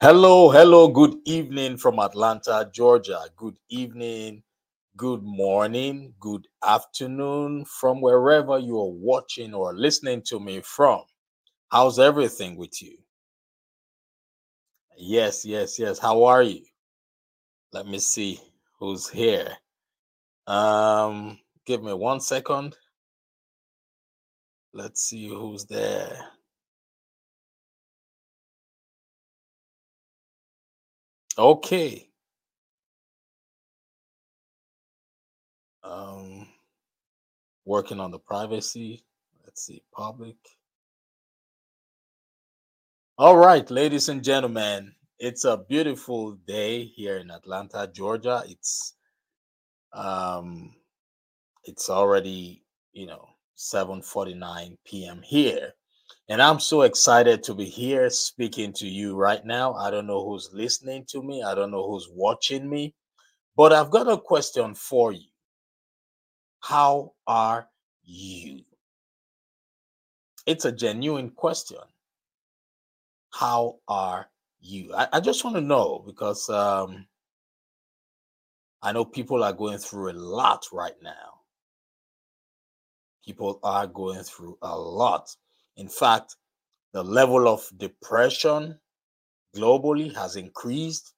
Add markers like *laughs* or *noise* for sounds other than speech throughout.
Hello, hello, good evening from Atlanta, Georgia. Good evening, good morning, good afternoon from wherever you are watching or listening to me from. How's everything with you? Yes, yes, yes. How are you? Let me see who's here. Um, give me one second. Let's see who's there. Okay. Um, working on the privacy. Let's see, public. All right, ladies and gentlemen, it's a beautiful day here in Atlanta, Georgia. It's um it's already, you know, 7:49 p.m. here. And I'm so excited to be here speaking to you right now. I don't know who's listening to me. I don't know who's watching me, but I've got a question for you. How are you? It's a genuine question. How are you? I, I just want to know because um, I know people are going through a lot right now. People are going through a lot. In fact, the level of depression globally has increased.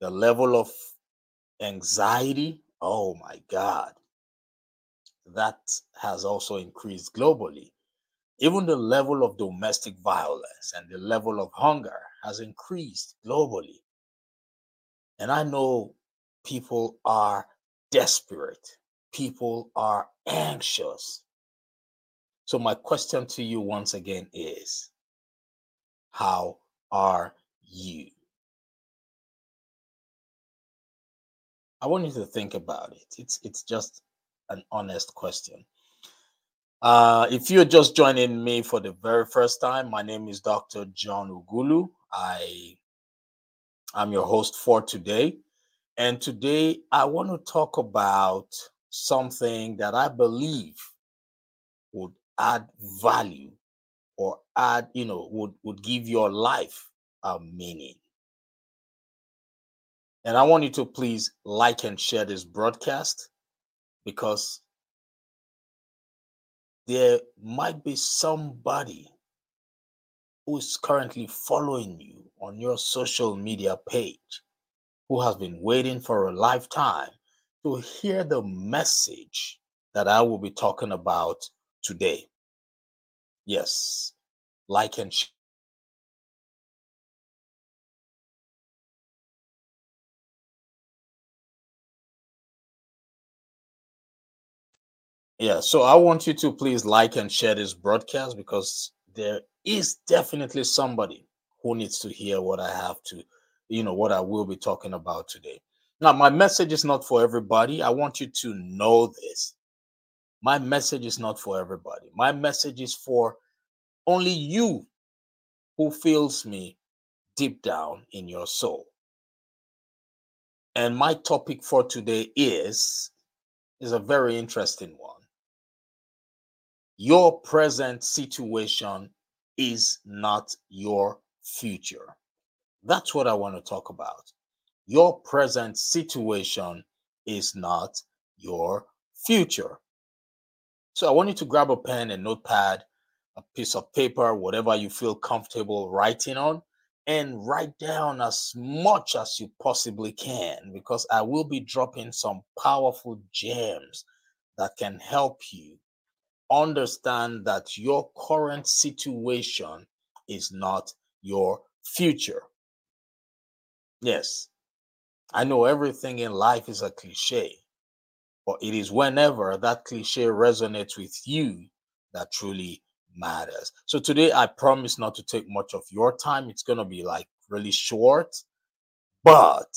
The level of anxiety, oh my God, that has also increased globally. Even the level of domestic violence and the level of hunger has increased globally. And I know people are desperate, people are anxious. So, my question to you once again is How are you? I want you to think about it. It's it's just an honest question. Uh, if you're just joining me for the very first time, my name is Dr. John Ughulu. I am your host for today. And today I want to talk about something that I believe would add value or add, you know, would, would give your life a meaning. And I want you to please like and share this broadcast because there might be somebody who is currently following you on your social media page who has been waiting for a lifetime to hear the message that I will be talking about today. Yes, like and share. Yeah, so I want you to please like and share this broadcast because there is definitely somebody who needs to hear what I have to, you know, what I will be talking about today. Now, my message is not for everybody. I want you to know this. My message is not for everybody. My message is for only you who feels me deep down in your soul. And my topic for today is is a very interesting one. Your present situation is not your future. That's what I want to talk about. Your present situation is not your future. So I want you to grab a pen and notepad, a piece of paper, whatever you feel comfortable writing on, and write down as much as you possibly can because I will be dropping some powerful gems that can help you understand that your current situation is not your future. Yes, I know everything in life is a cliche, but it is whenever that cliche resonates with you that truly matters. So today, I promise not to take much of your time. It's going to be like really short, but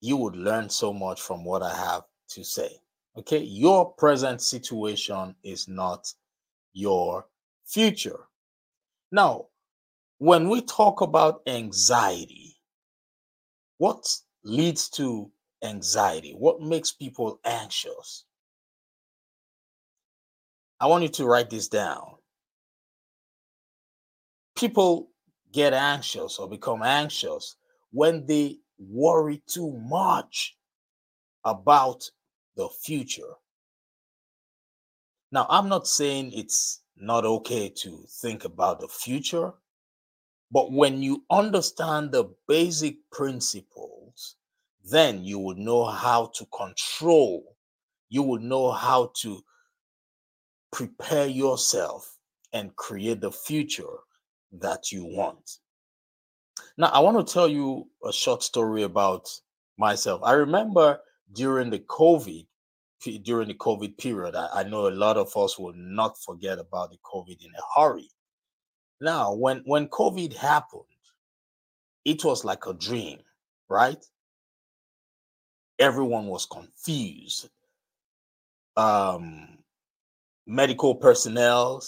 you would learn so much from what I have to say. Okay, your present situation is not your future. Now, when we talk about anxiety, what leads to anxiety? What makes people anxious? I want you to write this down. People get anxious or become anxious when they worry too much about the future. Now, I'm not saying it's not okay to think about the future, but when you understand the basic principles, then you will know how to control, you will know how to prepare yourself and create the future that you want. Now, I want to tell you a short story about myself. I remember during the COVID, during the COVID period, I, I know a lot of us will not forget about the COVID in a hurry. Now, when when COVID happened, it was like a dream, right? Everyone was confused. Um, medical personnel,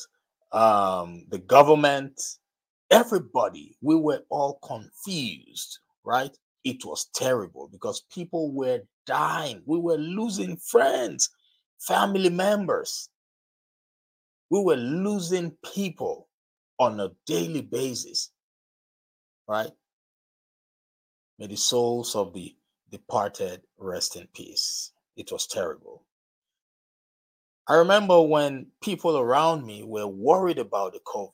um, the government, everybody, we were all confused, right? It was terrible because people were dying. We were losing friends, family members. We were losing people on a daily basis, right? May the souls of the departed rest in peace. It was terrible. I remember when people around me were worried about the COVID.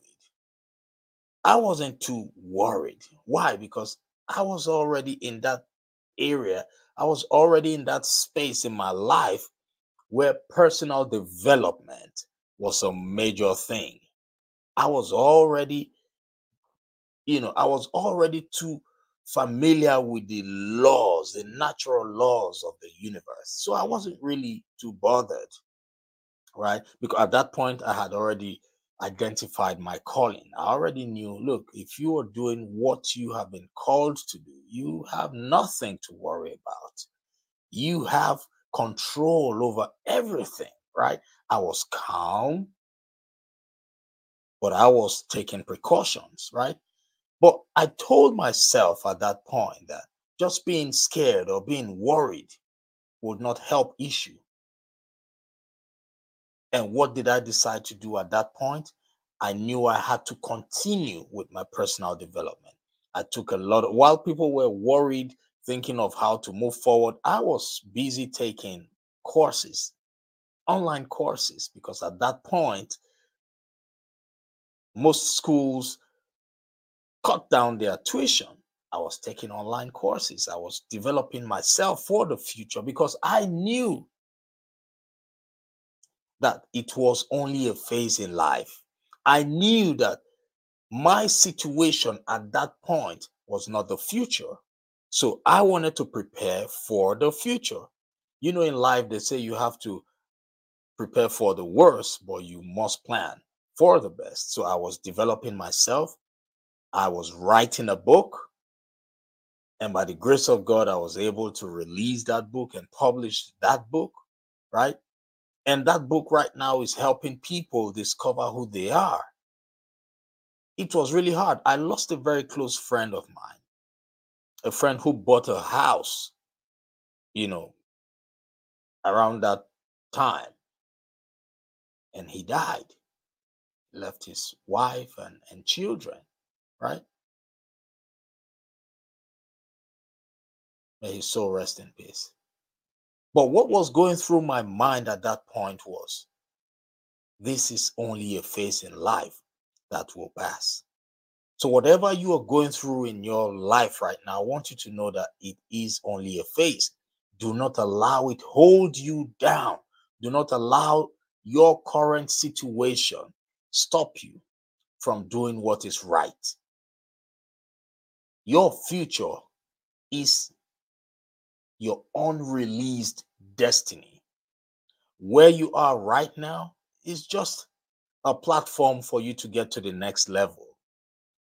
I wasn't too worried. Why? Because I was already in that area. I was already in that space in my life where personal development was a major thing. I was already, you know, I was already too familiar with the laws, the natural laws of the universe. So I wasn't really too bothered right? Because at that point, I had already identified my calling. I already knew look, if you are doing what you have been called to do, you have nothing to worry about. You have control over everything, right? I was calm, but I was taking precautions, right? I told myself at that point that just being scared or being worried would not help issue. And what did I decide to do at that point? I knew I had to continue with my personal development. I took a lot of, while people were worried, thinking of how to move forward, I was busy taking courses, online courses, because at that point, most schools cut down their tuition. I was taking online courses. I was developing myself for the future because I knew that it was only a phase in life. I knew that my situation at that point was not the future. So I wanted to prepare for the future. You know, in life, they say you have to prepare for the worst, but you must plan for the best. So I was developing myself. I was writing a book. And by the grace of God, I was able to release that book and publish that book, right? And that book right now is helping people discover who they are. It was really hard. I lost a very close friend of mine, a friend who bought a house, you know, around that time. And he died, left his wife and, and children, right? May his soul rest in peace. But what was going through my mind at that point was this is only a phase in life that will pass. So, whatever you are going through in your life right now, I want you to know that it is only a phase. Do not allow it hold you down. Do not allow your current situation stop you from doing what is right. Your future is your unreleased destiny. Where you are right now is just a platform for you to get to the next level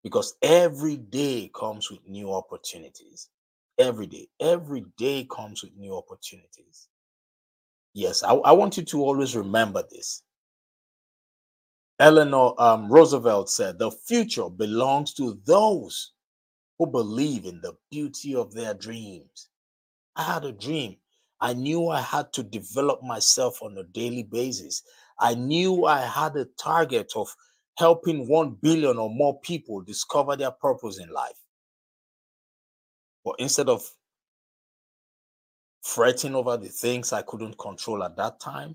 because every day comes with new opportunities. Every day, every day comes with new opportunities. Yes, I, I want you to always remember this. Eleanor um, Roosevelt said, The future belongs to those who believe in the beauty of their dreams. I had a dream. I knew I had to develop myself on a daily basis. I knew I had a target of helping 1 billion or more people discover their purpose in life. But instead of fretting over the things I couldn't control at that time,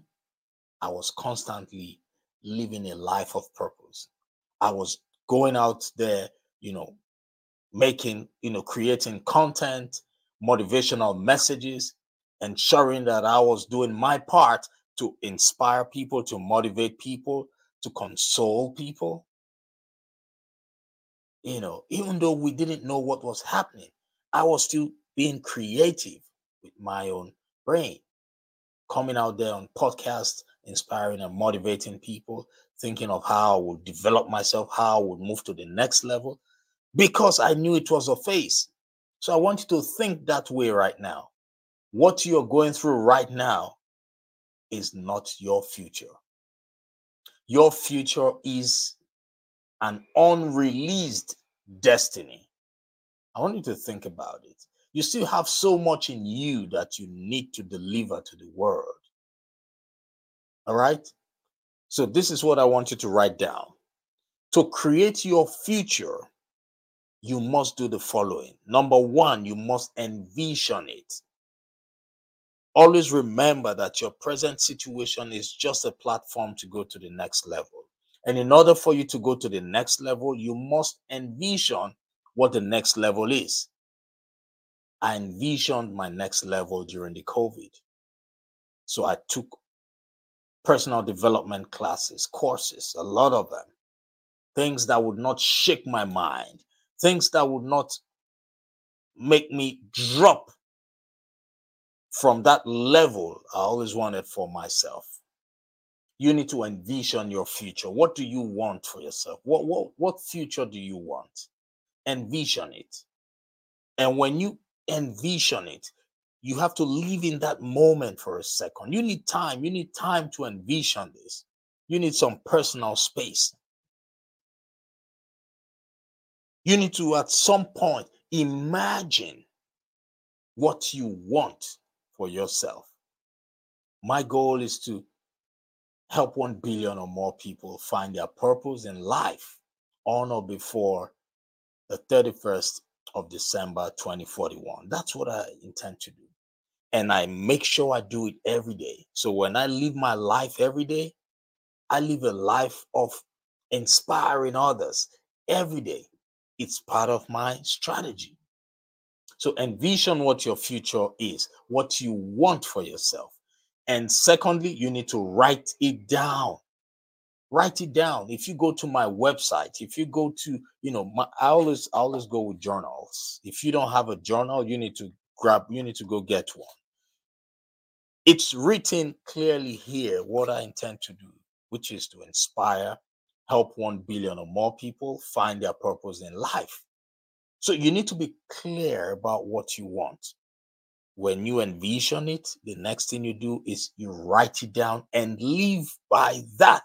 I was constantly living a life of purpose. I was going out there, you know, making, you know, creating content, motivational messages, ensuring that I was doing my part to inspire people, to motivate people, to console people. You know, even though we didn't know what was happening, I was still being creative with my own brain, coming out there on podcasts, inspiring and motivating people, thinking of how I would develop myself, how I would move to the next level, because I knew it was a phase. So I want you to think that way right now. What you're going through right now is not your future. Your future is an unreleased destiny. I want you to think about it. You still have so much in you that you need to deliver to the world. All right? So, this is what I want you to write down. To create your future, you must do the following. Number one, you must envision it. Always remember that your present situation is just a platform to go to the next level. And in order for you to go to the next level, you must envision what the next level is. I envisioned my next level during the COVID. So I took personal development classes, courses, a lot of them, things that would not shake my mind, things that would not make me drop from that level I always wanted for myself. You need to envision your future. What do you want for yourself? What, what, what future do you want? Envision it. And when you envision it, you have to live in that moment for a second. You need time. You need time to envision this. You need some personal space. You need to, at some point, imagine what you want for yourself. My goal is to help 1 billion or more people find their purpose in life on or before the 31st of December 2041. That's what I intend to do. And I make sure I do it every day. So when I live my life every day, I live a life of inspiring others every day. It's part of my strategy. So envision what your future is, what you want for yourself. And secondly, you need to write it down write it down if you go to my website if you go to you know my, i always I always go with journals if you don't have a journal you need to grab you need to go get one it's written clearly here what i intend to do which is to inspire help 1 billion or more people find their purpose in life so you need to be clear about what you want when you envision it the next thing you do is you write it down and live by that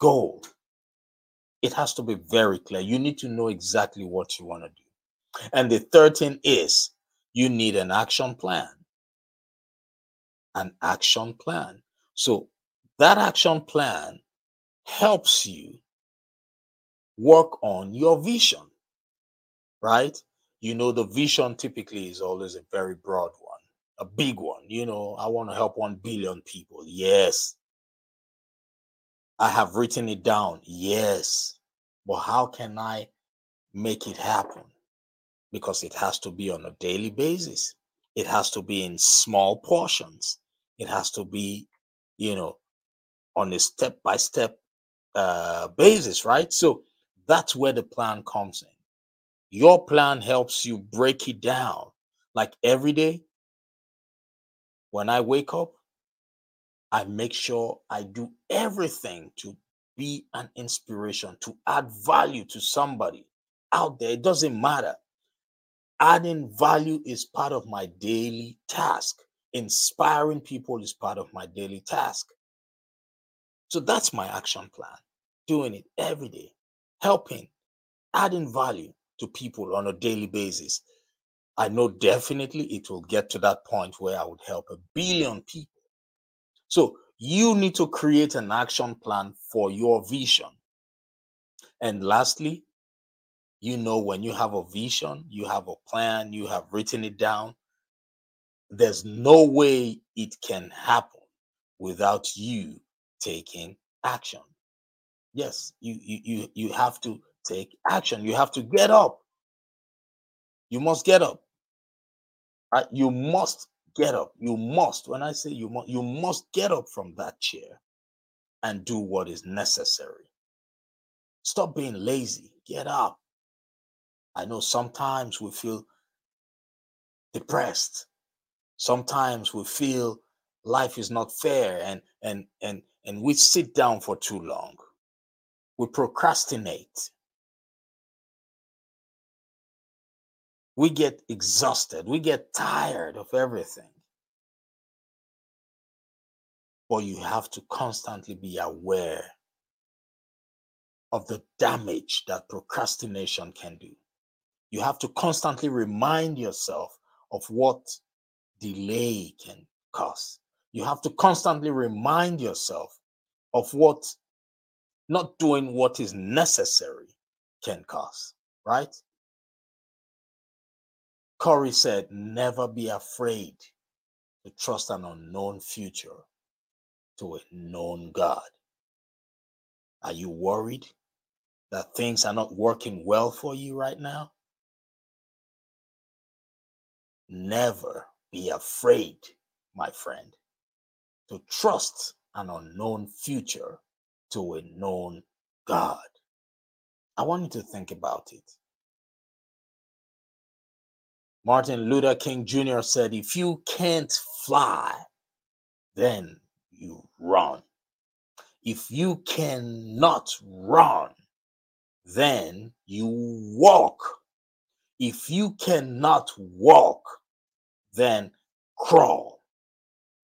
goal. It has to be very clear. You need to know exactly what you want to do. And the third thing is you need an action plan. An action plan. So that action plan helps you work on your vision, right? You know, the vision typically is always a very broad one, a big one. You know, I want to help 1 billion people. Yes, I have written it down. Yes. But how can I make it happen? Because it has to be on a daily basis. It has to be in small portions. It has to be, you know, on a step by step Uh, basis, right? So that's where the plan comes in. Your plan helps you break it down. Like every day, when I wake up, I make sure I do everything to be an inspiration, to add value to somebody out there. It doesn't matter. Adding value is part of my daily task. Inspiring people is part of my daily task. So that's my action plan. Doing it every day, helping, adding value to people on a daily basis. I know definitely it will get to that point where I would help a billion people so you need to create an action plan for your vision. And lastly, you know when you have a vision, you have a plan, you have written it down, there's no way it can happen without you taking action. Yes, you you you, you have to take action. You have to get up. You must get up. Right? You must get up. You must. When I say you must, you must get up from that chair and do what is necessary. Stop being lazy. Get up. I know sometimes we feel depressed. Sometimes we feel life is not fair and and and and we sit down for too long. We procrastinate. We get exhausted. We get tired of everything. But you have to constantly be aware of the damage that procrastination can do. You have to constantly remind yourself of what delay can cause. You have to constantly remind yourself of what not doing what is necessary can cause, right? Corrie said, never be afraid to trust an unknown future to a known God. Are you worried that things are not working well for you right now? Never be afraid, my friend, to trust an unknown future to a known God. I want you to think about it. Martin Luther King Jr. said, If you can't fly, then you run. If you cannot run, then you walk. If you cannot walk, then crawl.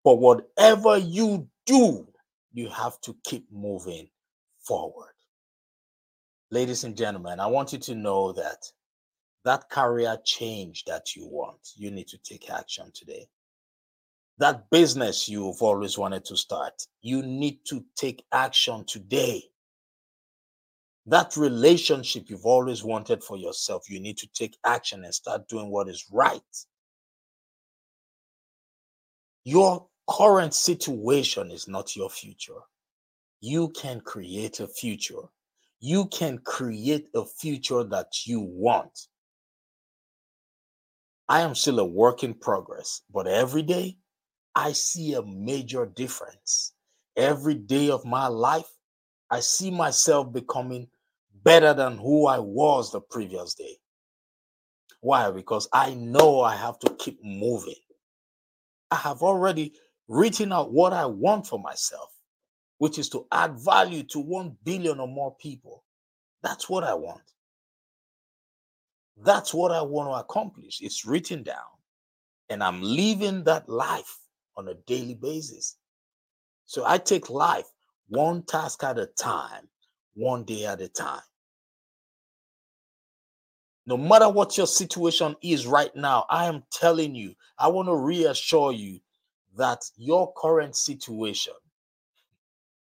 But whatever you do, you have to keep moving forward. Ladies and gentlemen, I want you to know that that career change that you want, you need to take action today. That business you've always wanted to start, you need to take action today. That relationship you've always wanted for yourself, you need to take action and start doing what is right. Your current situation is not your future. You can create a future. You can create a future that you want. I am still a work in progress, but every day I see a major difference. Every day of my life, I see myself becoming better than who I was the previous day. Why? Because I know I have to keep moving. I have already written out what I want for myself, which is to add value to 1 billion or more people. That's what I want. That's what I want to accomplish. It's written down. And I'm living that life on a daily basis. So I take life one task at a time, one day at a time. No matter what your situation is right now, I am telling you, I want to reassure you that your current situation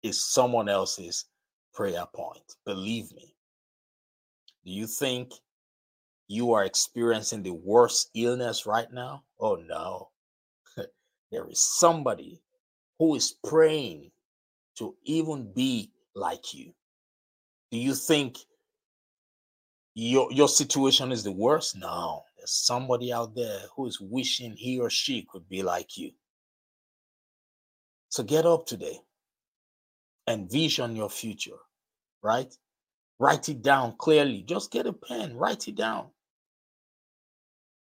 is someone else's prayer point. Believe me. Do you think you are experiencing the worst illness right now? Oh no. *laughs* there is somebody who is praying to even be like you. Do you think your your situation is the worst? No. There's somebody out there who is wishing he or she could be like you. So get up today and vision your future, right? Write it down clearly. Just get a pen, write it down.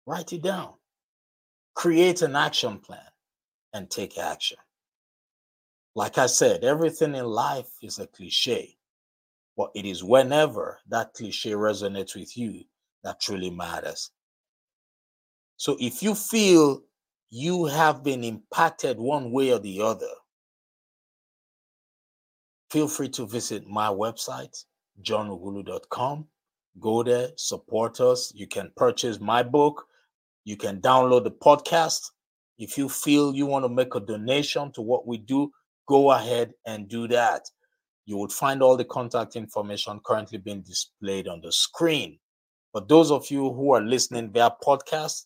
Write it down. Create an action plan and take action. Like I said, everything in life is a cliche, but it is whenever that cliche resonates with you that truly matters. So if you feel you have been impacted one way or the other, feel free to visit my website, johnughulu.com. Go there, support us. You can purchase my book, you can download the podcast. If you feel you want to make a donation to what we do, go ahead and do that. you would find all the contact information currently being displayed on the screen. For those of you who are listening via podcast,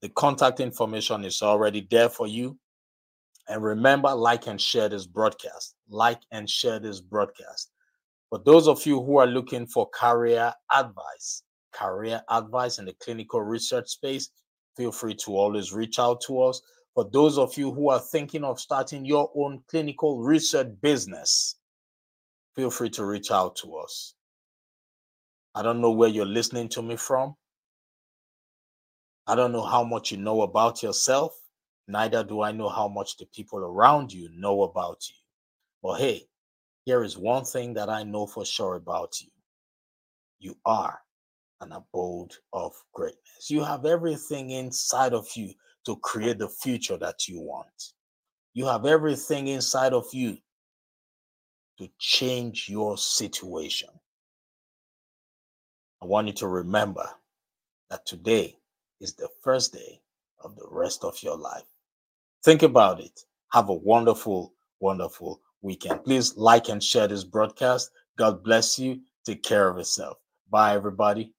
the contact information is already there for you. And remember, like and share this broadcast. Like and share this broadcast. For those of you who are looking for career advice, career advice in the clinical research space, feel free to always reach out to us. For those of you who are thinking of starting your own clinical research business, feel free to reach out to us. I don't know where you're listening to me from. I don't know how much you know about yourself. Neither do I know how much the people around you know about you. But hey, here is one thing that I know for sure about you you are an abode of greatness. You have everything inside of you to create the future that you want. You have everything inside of you to change your situation. I want you to remember that today is the first day of the rest of your life. Think about it. Have a wonderful, wonderful weekend. Please like and share this broadcast. God bless you. Take care of yourself. Bye, everybody.